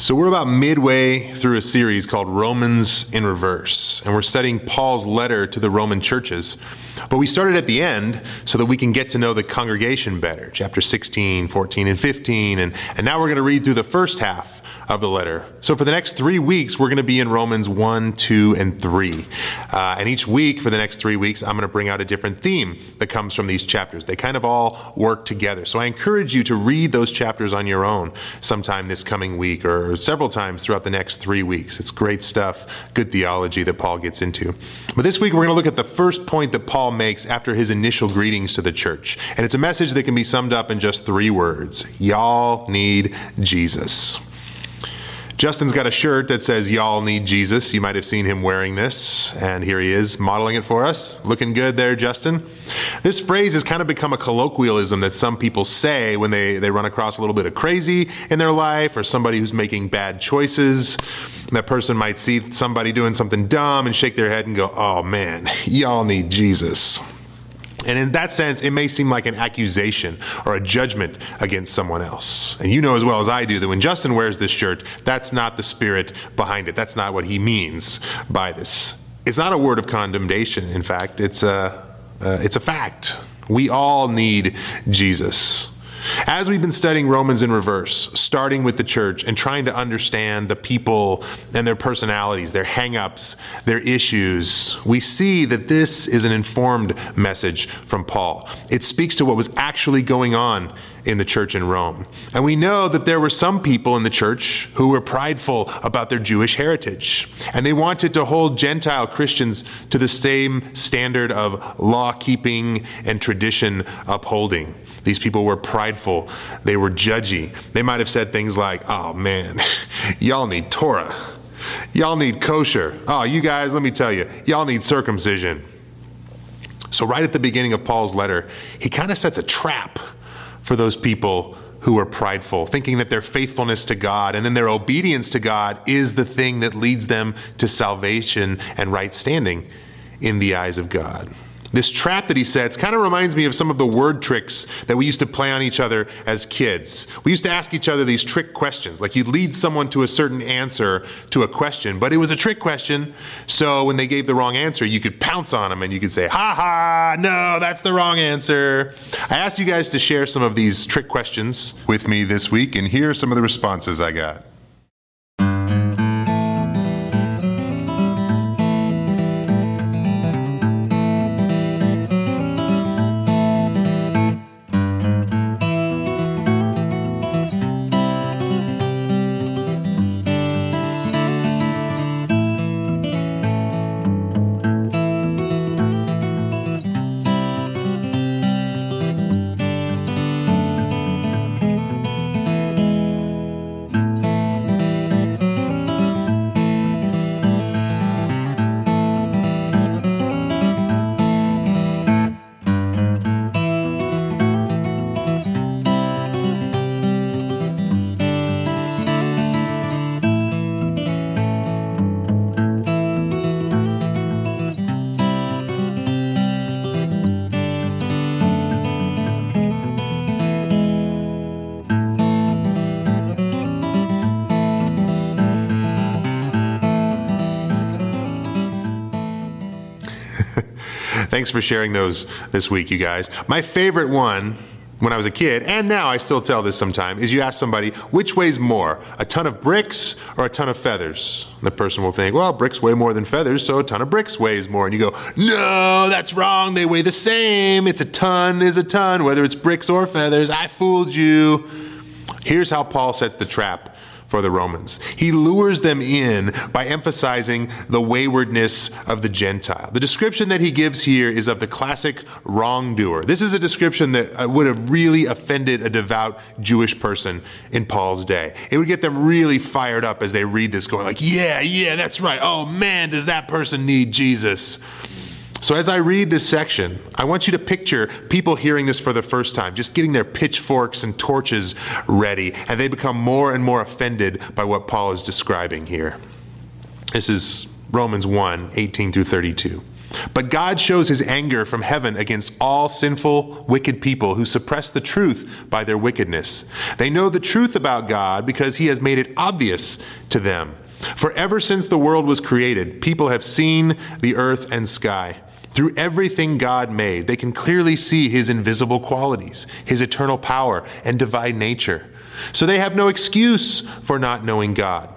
So, we're about midway through a series called Romans in Reverse, and we're studying Paul's letter to the Roman churches. But we started at the end so that we can get to know the congregation better, chapter 16, 14, and 15. And, and now we're going to read through the first half of the letter. So for the next three weeks, we're going to be in Romans 1, 2, and 3. Uh, and each week, for the next three weeks, I'm going to bring out a different theme that comes from these chapters. They kind of all work together. So I encourage you to read those chapters on your own sometime this coming week or several times throughout the next three weeks. It's great stuff, good theology that Paul gets into. But this week, we're going to look at the first point that Paul makes after his initial greetings to the church. And it's a message that can be summed up in just three words Y'all need Jesus. Justin's got a shirt that says, Y'all need Jesus. You might have seen him wearing this, and here he is modeling it for us. Looking good there, Justin. This phrase has kind of become a colloquialism that some people say when they, they run across a little bit of crazy in their life or somebody who's making bad choices. That person might see somebody doing something dumb and shake their head and go, Oh man, y'all need Jesus. And in that sense, it may seem like an accusation or a judgment against someone else. And you know as well as I do that when Justin wears this shirt, that's not the spirit behind it. That's not what he means by this. It's not a word of condemnation, in fact, it's a, uh, it's a fact. We all need Jesus. As we've been studying Romans in reverse, starting with the church and trying to understand the people and their personalities, their hangups, their issues, we see that this is an informed message from Paul. It speaks to what was actually going on in the church in Rome. And we know that there were some people in the church who were prideful about their Jewish heritage. And they wanted to hold Gentile Christians to the same standard of law keeping and tradition upholding. These people were prideful, they were judgy. They might have said things like, oh man, y'all need Torah. Y'all need kosher. Oh, you guys, let me tell you, y'all need circumcision. So, right at the beginning of Paul's letter, he kind of sets a trap for those people who are prideful, thinking that their faithfulness to God and then their obedience to God is the thing that leads them to salvation and right standing in the eyes of God. This trap that he sets kind of reminds me of some of the word tricks that we used to play on each other as kids. We used to ask each other these trick questions. Like you'd lead someone to a certain answer to a question, but it was a trick question. So when they gave the wrong answer, you could pounce on them and you could say, ha ha, no, that's the wrong answer. I asked you guys to share some of these trick questions with me this week, and here are some of the responses I got. Thanks for sharing those this week, you guys. My favorite one when I was a kid, and now I still tell this sometime, is you ask somebody, which weighs more, a ton of bricks or a ton of feathers? the person will think, well, bricks weigh more than feathers, so a ton of bricks weighs more. And you go, no, that's wrong. They weigh the same. It's a ton is a ton, whether it's bricks or feathers. I fooled you. Here's how Paul sets the trap for the Romans. He lures them in by emphasizing the waywardness of the Gentile. The description that he gives here is of the classic wrongdoer. This is a description that uh, would have really offended a devout Jewish person in Paul's day. It would get them really fired up as they read this, going like, yeah, yeah, that's right. Oh man, does that person need Jesus? So, as I read this section, I want you to picture people hearing this for the first time, just getting their pitchforks and torches ready, and they become more and more offended by what Paul is describing here. This is Romans 1 18 through 32. But God shows his anger from heaven against all sinful, wicked people who suppress the truth by their wickedness. They know the truth about God because he has made it obvious to them. For ever since the world was created, people have seen the earth and sky. Through everything God made, they can clearly see his invisible qualities, his eternal power, and divine nature. So they have no excuse for not knowing God.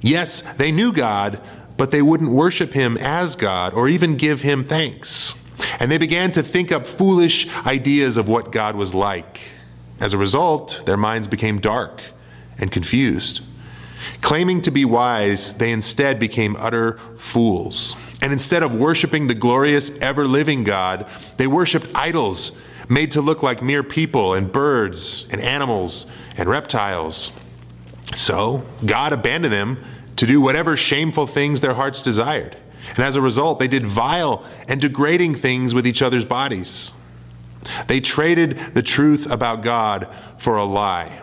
Yes, they knew God, but they wouldn't worship him as God or even give him thanks. And they began to think up foolish ideas of what God was like. As a result, their minds became dark and confused. Claiming to be wise, they instead became utter fools. And instead of worshiping the glorious, ever living God, they worshiped idols made to look like mere people and birds and animals and reptiles. So God abandoned them to do whatever shameful things their hearts desired. And as a result, they did vile and degrading things with each other's bodies. They traded the truth about God for a lie.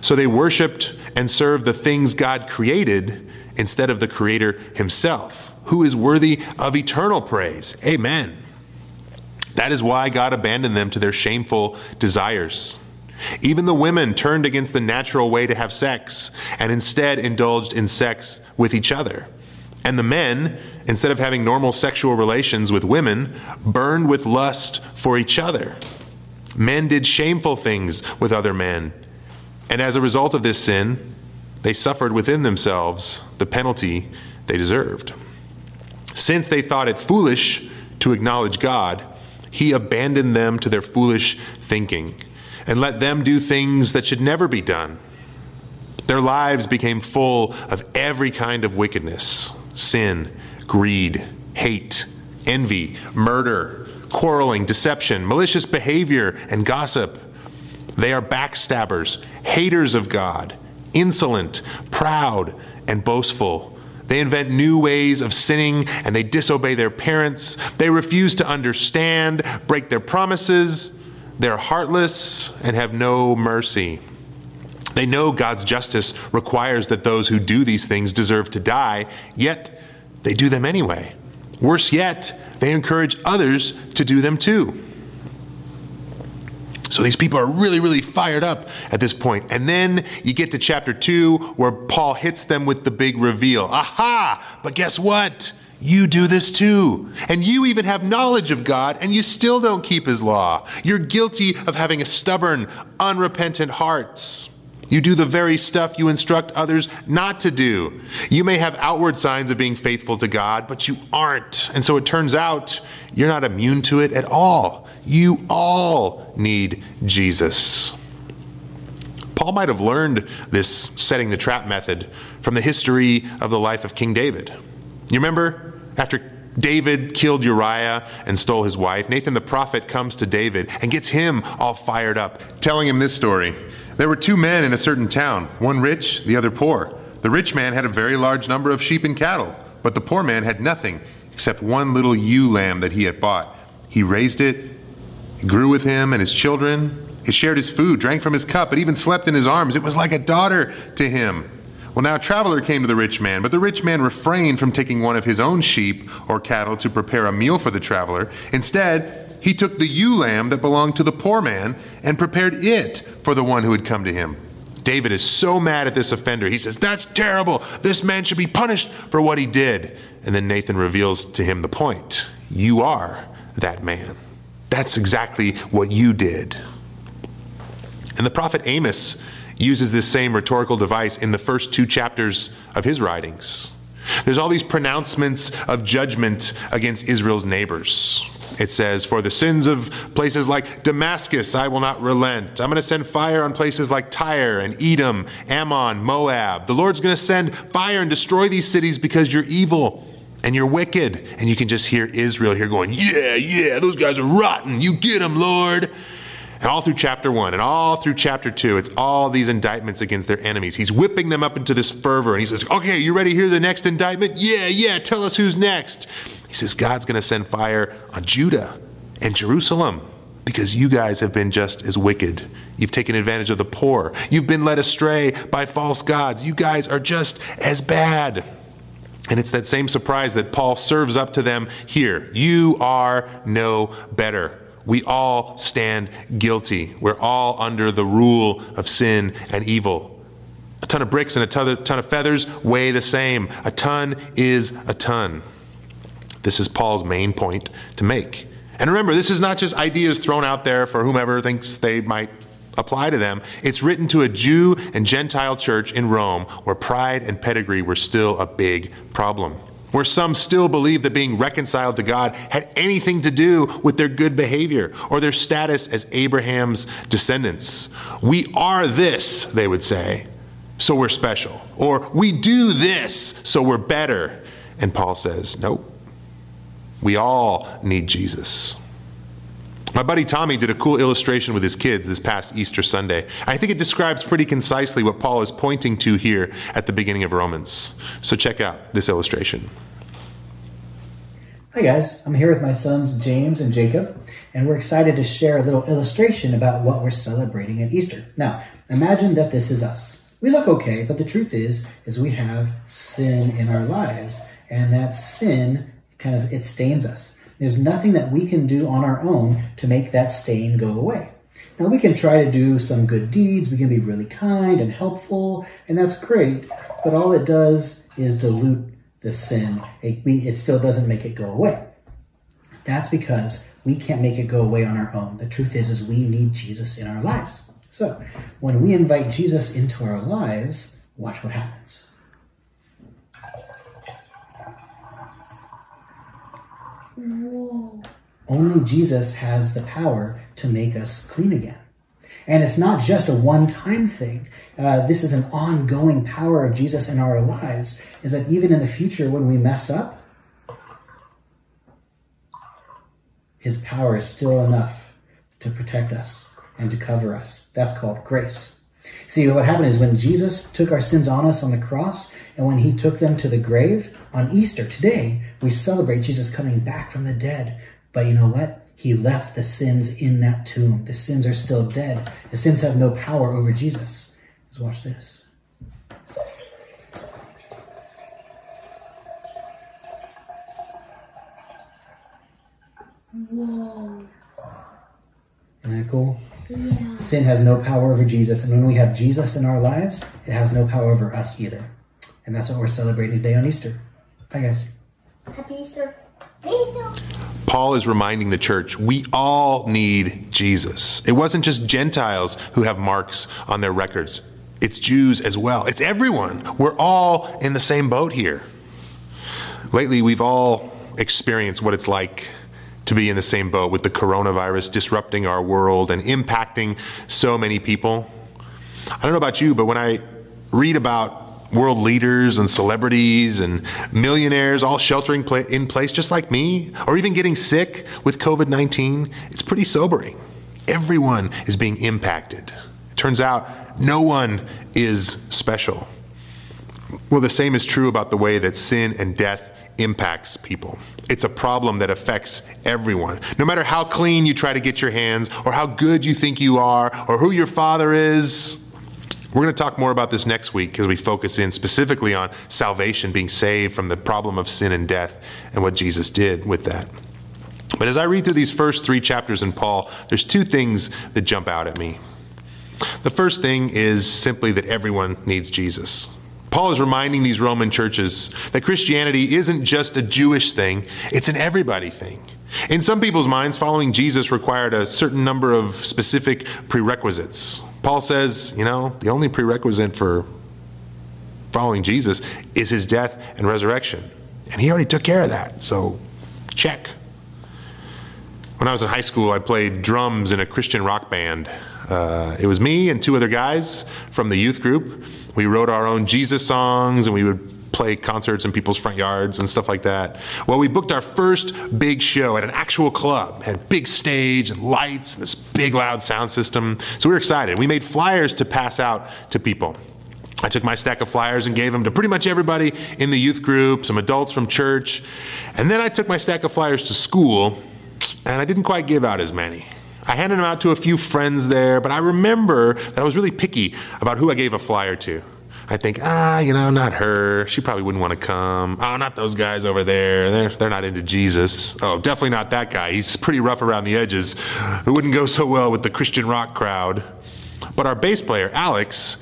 So they worshiped and served the things God created instead of the Creator Himself, who is worthy of eternal praise. Amen. That is why God abandoned them to their shameful desires. Even the women turned against the natural way to have sex and instead indulged in sex with each other. And the men, instead of having normal sexual relations with women, burned with lust for each other. Men did shameful things with other men. And as a result of this sin, they suffered within themselves the penalty they deserved. Since they thought it foolish to acknowledge God, he abandoned them to their foolish thinking and let them do things that should never be done. Their lives became full of every kind of wickedness sin, greed, hate, envy, murder, quarreling, deception, malicious behavior, and gossip. They are backstabbers, haters of God, insolent, proud, and boastful. They invent new ways of sinning and they disobey their parents. They refuse to understand, break their promises, they're heartless and have no mercy. They know God's justice requires that those who do these things deserve to die, yet they do them anyway. Worse yet, they encourage others to do them too. So these people are really, really fired up at this point. And then you get to chapter 2 where Paul hits them with the big reveal. Aha! But guess what? You do this too. And you even have knowledge of God, and you still don't keep his law. You're guilty of having a stubborn, unrepentant heart. You do the very stuff you instruct others not to do. You may have outward signs of being faithful to God, but you aren't. And so it turns out you're not immune to it at all. You all need Jesus. Paul might have learned this setting the trap method from the history of the life of King David. You remember after David killed Uriah and stole his wife, Nathan the prophet comes to David and gets him all fired up, telling him this story. There were two men in a certain town, one rich, the other poor. The rich man had a very large number of sheep and cattle, but the poor man had nothing except one little ewe lamb that he had bought. He raised it, it grew with him and his children. It shared his food, drank from his cup, it even slept in his arms. It was like a daughter to him. Well, now a traveler came to the rich man, but the rich man refrained from taking one of his own sheep or cattle to prepare a meal for the traveler. Instead, he took the ewe lamb that belonged to the poor man and prepared it for the one who had come to him. David is so mad at this offender. He says, That's terrible. This man should be punished for what he did. And then Nathan reveals to him the point You are that man. That's exactly what you did. And the prophet Amos uses this same rhetorical device in the first two chapters of his writings. There's all these pronouncements of judgment against Israel's neighbors. It says, For the sins of places like Damascus, I will not relent. I'm going to send fire on places like Tyre and Edom, Ammon, Moab. The Lord's going to send fire and destroy these cities because you're evil and you're wicked. And you can just hear Israel here going, Yeah, yeah, those guys are rotten. You get them, Lord. And all through chapter one and all through chapter two, it's all these indictments against their enemies. He's whipping them up into this fervor and he says, Okay, you ready to hear the next indictment? Yeah, yeah, tell us who's next. He says, God's going to send fire on Judah and Jerusalem because you guys have been just as wicked. You've taken advantage of the poor. You've been led astray by false gods. You guys are just as bad. And it's that same surprise that Paul serves up to them here. You are no better. We all stand guilty. We're all under the rule of sin and evil. A ton of bricks and a ton of feathers weigh the same. A ton is a ton. This is Paul's main point to make. And remember, this is not just ideas thrown out there for whomever thinks they might apply to them. It's written to a Jew and Gentile church in Rome where pride and pedigree were still a big problem. Where some still believed that being reconciled to God had anything to do with their good behavior or their status as Abraham's descendants. We are this, they would say, so we're special. Or we do this, so we're better. And Paul says, nope. We all need Jesus. My buddy Tommy did a cool illustration with his kids this past Easter Sunday. I think it describes pretty concisely what Paul is pointing to here at the beginning of Romans. So check out this illustration. Hi guys, I'm here with my sons James and Jacob, and we're excited to share a little illustration about what we're celebrating at Easter. Now, imagine that this is us. We look okay, but the truth is is we have sin in our lives, and that sin kind of it stains us. There's nothing that we can do on our own to make that stain go away. Now, we can try to do some good deeds, we can be really kind and helpful, and that's great, but all it does is dilute the sin. It, we, it still doesn't make it go away. That's because we can't make it go away on our own. The truth is, is we need Jesus in our lives. So, when we invite Jesus into our lives, watch what happens. Whoa. Only Jesus has the power to make us clean again. And it's not just a one time thing. Uh, this is an ongoing power of Jesus in our lives, is that even in the future when we mess up, his power is still enough to protect us and to cover us. That's called grace. See, what happened is when Jesus took our sins on us on the cross, and when he took them to the grave on Easter today, we celebrate Jesus coming back from the dead. But you know what? He left the sins in that tomb. The sins are still dead. The sins have no power over Jesus. Let's watch this. Whoa. Isn't that cool? Yeah. Sin has no power over Jesus. And when we have Jesus in our lives, it has no power over us either. And that's what we're celebrating today on Easter. Bye, guys. Happy Easter. Easter. Paul is reminding the church we all need Jesus. It wasn't just Gentiles who have marks on their records, it's Jews as well. It's everyone. We're all in the same boat here. Lately, we've all experienced what it's like to be in the same boat with the coronavirus disrupting our world and impacting so many people. I don't know about you, but when I read about world leaders and celebrities and millionaires all sheltering in place just like me, or even getting sick with COVID 19, it's pretty sobering. Everyone is being impacted. Turns out no one is special. Well, the same is true about the way that sin and death impacts people. It's a problem that affects everyone. No matter how clean you try to get your hands, or how good you think you are, or who your father is, we're going to talk more about this next week because we focus in specifically on salvation, being saved from the problem of sin and death, and what Jesus did with that. But as I read through these first three chapters in Paul, there's two things that jump out at me. The first thing is simply that everyone needs Jesus. Paul is reminding these Roman churches that Christianity isn't just a Jewish thing, it's an everybody thing. In some people's minds, following Jesus required a certain number of specific prerequisites. Paul says, you know, the only prerequisite for following Jesus is his death and resurrection. And he already took care of that, so check. When I was in high school, I played drums in a Christian rock band. Uh, it was me and two other guys from the youth group. We wrote our own Jesus songs and we would play concerts in people's front yards and stuff like that. Well, we booked our first big show at an actual club, had big stage and lights and this big loud sound system. So we were excited. We made flyers to pass out to people. I took my stack of flyers and gave them to pretty much everybody in the youth group, some adults from church. And then I took my stack of flyers to school, and I didn't quite give out as many. I handed them out to a few friends there, but I remember that I was really picky about who I gave a flyer to. I think, ah, you know, not her. She probably wouldn't want to come. Oh, not those guys over there. They're, they're not into Jesus. Oh, definitely not that guy. He's pretty rough around the edges. It wouldn't go so well with the Christian rock crowd. But our bass player, Alex,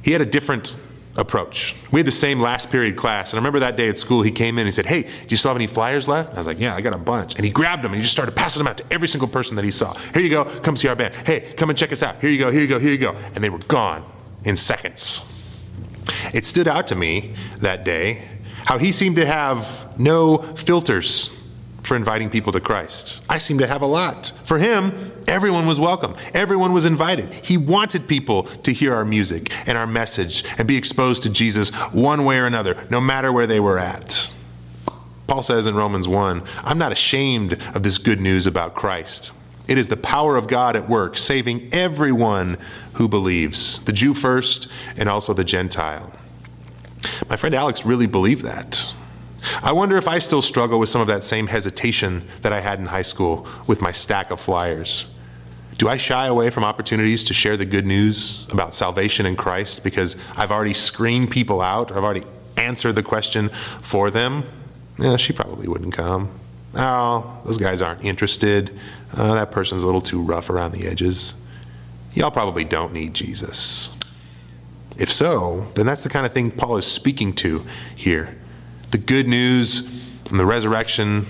he had a different approach. We had the same last period class, and I remember that day at school, he came in and he said, Hey, do you still have any flyers left? And I was like, Yeah, I got a bunch. And he grabbed them and he just started passing them out to every single person that he saw. Here you go, come see our band. Hey, come and check us out. Here you go, here you go, here you go. And they were gone in seconds. It stood out to me that day how he seemed to have no filters for inviting people to Christ. I seem to have a lot. For him, everyone was welcome, everyone was invited. He wanted people to hear our music and our message and be exposed to Jesus one way or another, no matter where they were at. Paul says in Romans 1 I'm not ashamed of this good news about Christ. It is the power of God at work, saving everyone who believes, the Jew first and also the Gentile. My friend Alex really believed that. I wonder if I still struggle with some of that same hesitation that I had in high school with my stack of flyers. Do I shy away from opportunities to share the good news about salvation in Christ because I've already screened people out, I've already answered the question for them? Yeah, she probably wouldn't come. Oh, those guys aren't interested. Uh, that person's a little too rough around the edges. Y'all probably don't need Jesus. If so, then that's the kind of thing Paul is speaking to here. The good news and the resurrection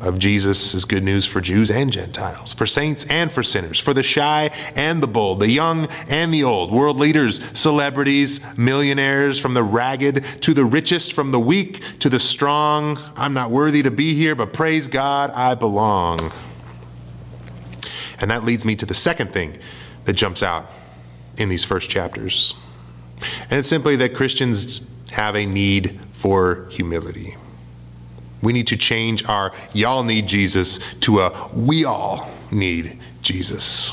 of Jesus is good news for Jews and Gentiles, for saints and for sinners, for the shy and the bold, the young and the old, world leaders, celebrities, millionaires, from the ragged to the richest, from the weak to the strong. I'm not worthy to be here, but praise God, I belong. And that leads me to the second thing that jumps out in these first chapters. And it's simply that Christians have a need for humility. We need to change our y'all need Jesus to a we all need Jesus.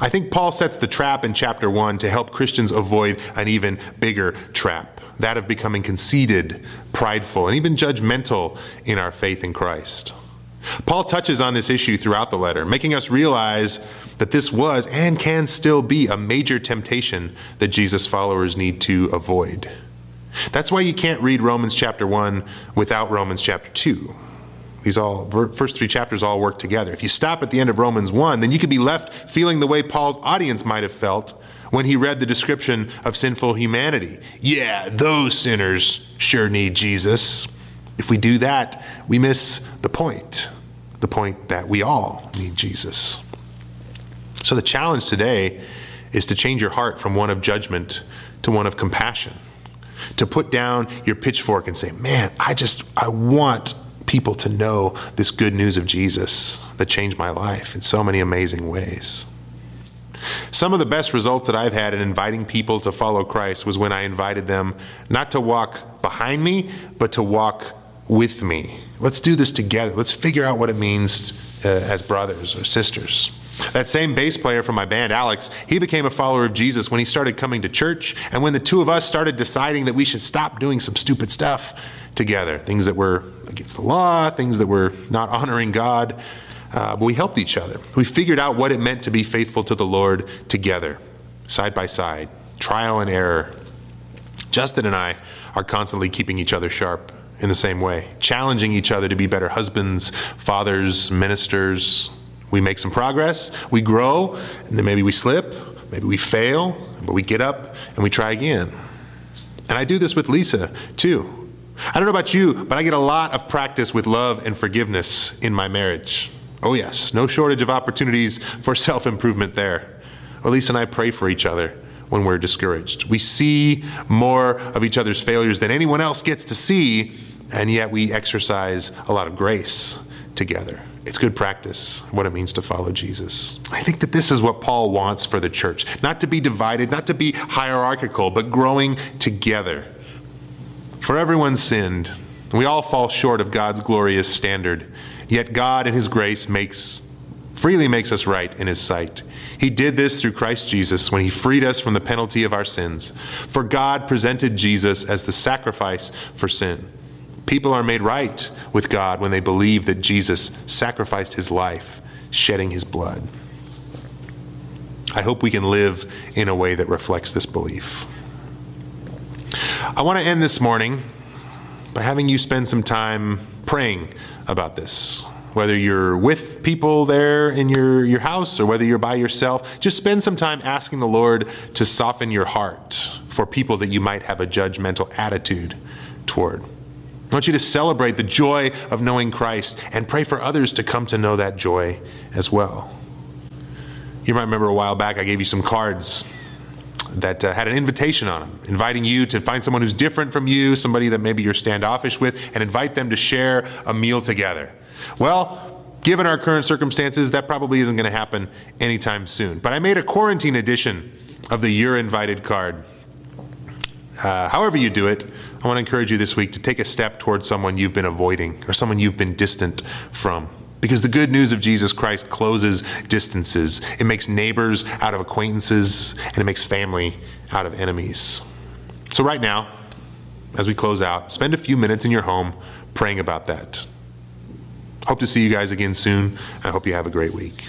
I think Paul sets the trap in chapter 1 to help Christians avoid an even bigger trap that of becoming conceited, prideful, and even judgmental in our faith in Christ. Paul touches on this issue throughout the letter, making us realize that this was and can still be a major temptation that Jesus' followers need to avoid. That's why you can't read Romans chapter 1 without Romans chapter 2. These all first three chapters all work together. If you stop at the end of Romans 1, then you could be left feeling the way Paul's audience might have felt when he read the description of sinful humanity. Yeah, those sinners sure need Jesus. If we do that, we miss the point the point that we all need Jesus. So the challenge today is to change your heart from one of judgment to one of compassion. To put down your pitchfork and say, "Man, I just I want people to know this good news of Jesus that changed my life in so many amazing ways." Some of the best results that I've had in inviting people to follow Christ was when I invited them not to walk behind me, but to walk with me. Let's do this together. Let's figure out what it means uh, as brothers or sisters. That same bass player from my band, Alex, he became a follower of Jesus when he started coming to church and when the two of us started deciding that we should stop doing some stupid stuff together things that were against the law, things that were not honoring God. Uh, but we helped each other. We figured out what it meant to be faithful to the Lord together, side by side, trial and error. Justin and I are constantly keeping each other sharp in the same way, challenging each other to be better husbands, fathers, ministers. We make some progress, we grow, and then maybe we slip, maybe we fail, but we get up and we try again. And I do this with Lisa too. I don't know about you, but I get a lot of practice with love and forgiveness in my marriage. Oh, yes, no shortage of opportunities for self improvement there. Lisa and I pray for each other when we're discouraged. We see more of each other's failures than anyone else gets to see, and yet we exercise a lot of grace together. It's good practice, what it means to follow Jesus. I think that this is what Paul wants for the church not to be divided, not to be hierarchical, but growing together. For everyone sinned, we all fall short of God's glorious standard, yet God, in His grace, makes freely makes us right in his sight. He did this through Christ Jesus when he freed us from the penalty of our sins. For God presented Jesus as the sacrifice for sin. People are made right with God when they believe that Jesus sacrificed his life, shedding his blood. I hope we can live in a way that reflects this belief. I want to end this morning by having you spend some time praying about this. Whether you're with people there in your, your house or whether you're by yourself, just spend some time asking the Lord to soften your heart for people that you might have a judgmental attitude toward. I want you to celebrate the joy of knowing Christ and pray for others to come to know that joy as well. You might remember a while back I gave you some cards that uh, had an invitation on them, inviting you to find someone who's different from you, somebody that maybe you're standoffish with, and invite them to share a meal together. Well, given our current circumstances, that probably isn't going to happen anytime soon. But I made a quarantine edition of the You're Invited card. Uh, however, you do it, I want to encourage you this week to take a step towards someone you've been avoiding or someone you've been distant from. Because the good news of Jesus Christ closes distances. It makes neighbors out of acquaintances, and it makes family out of enemies. So, right now, as we close out, spend a few minutes in your home praying about that. Hope to see you guys again soon. I hope you have a great week.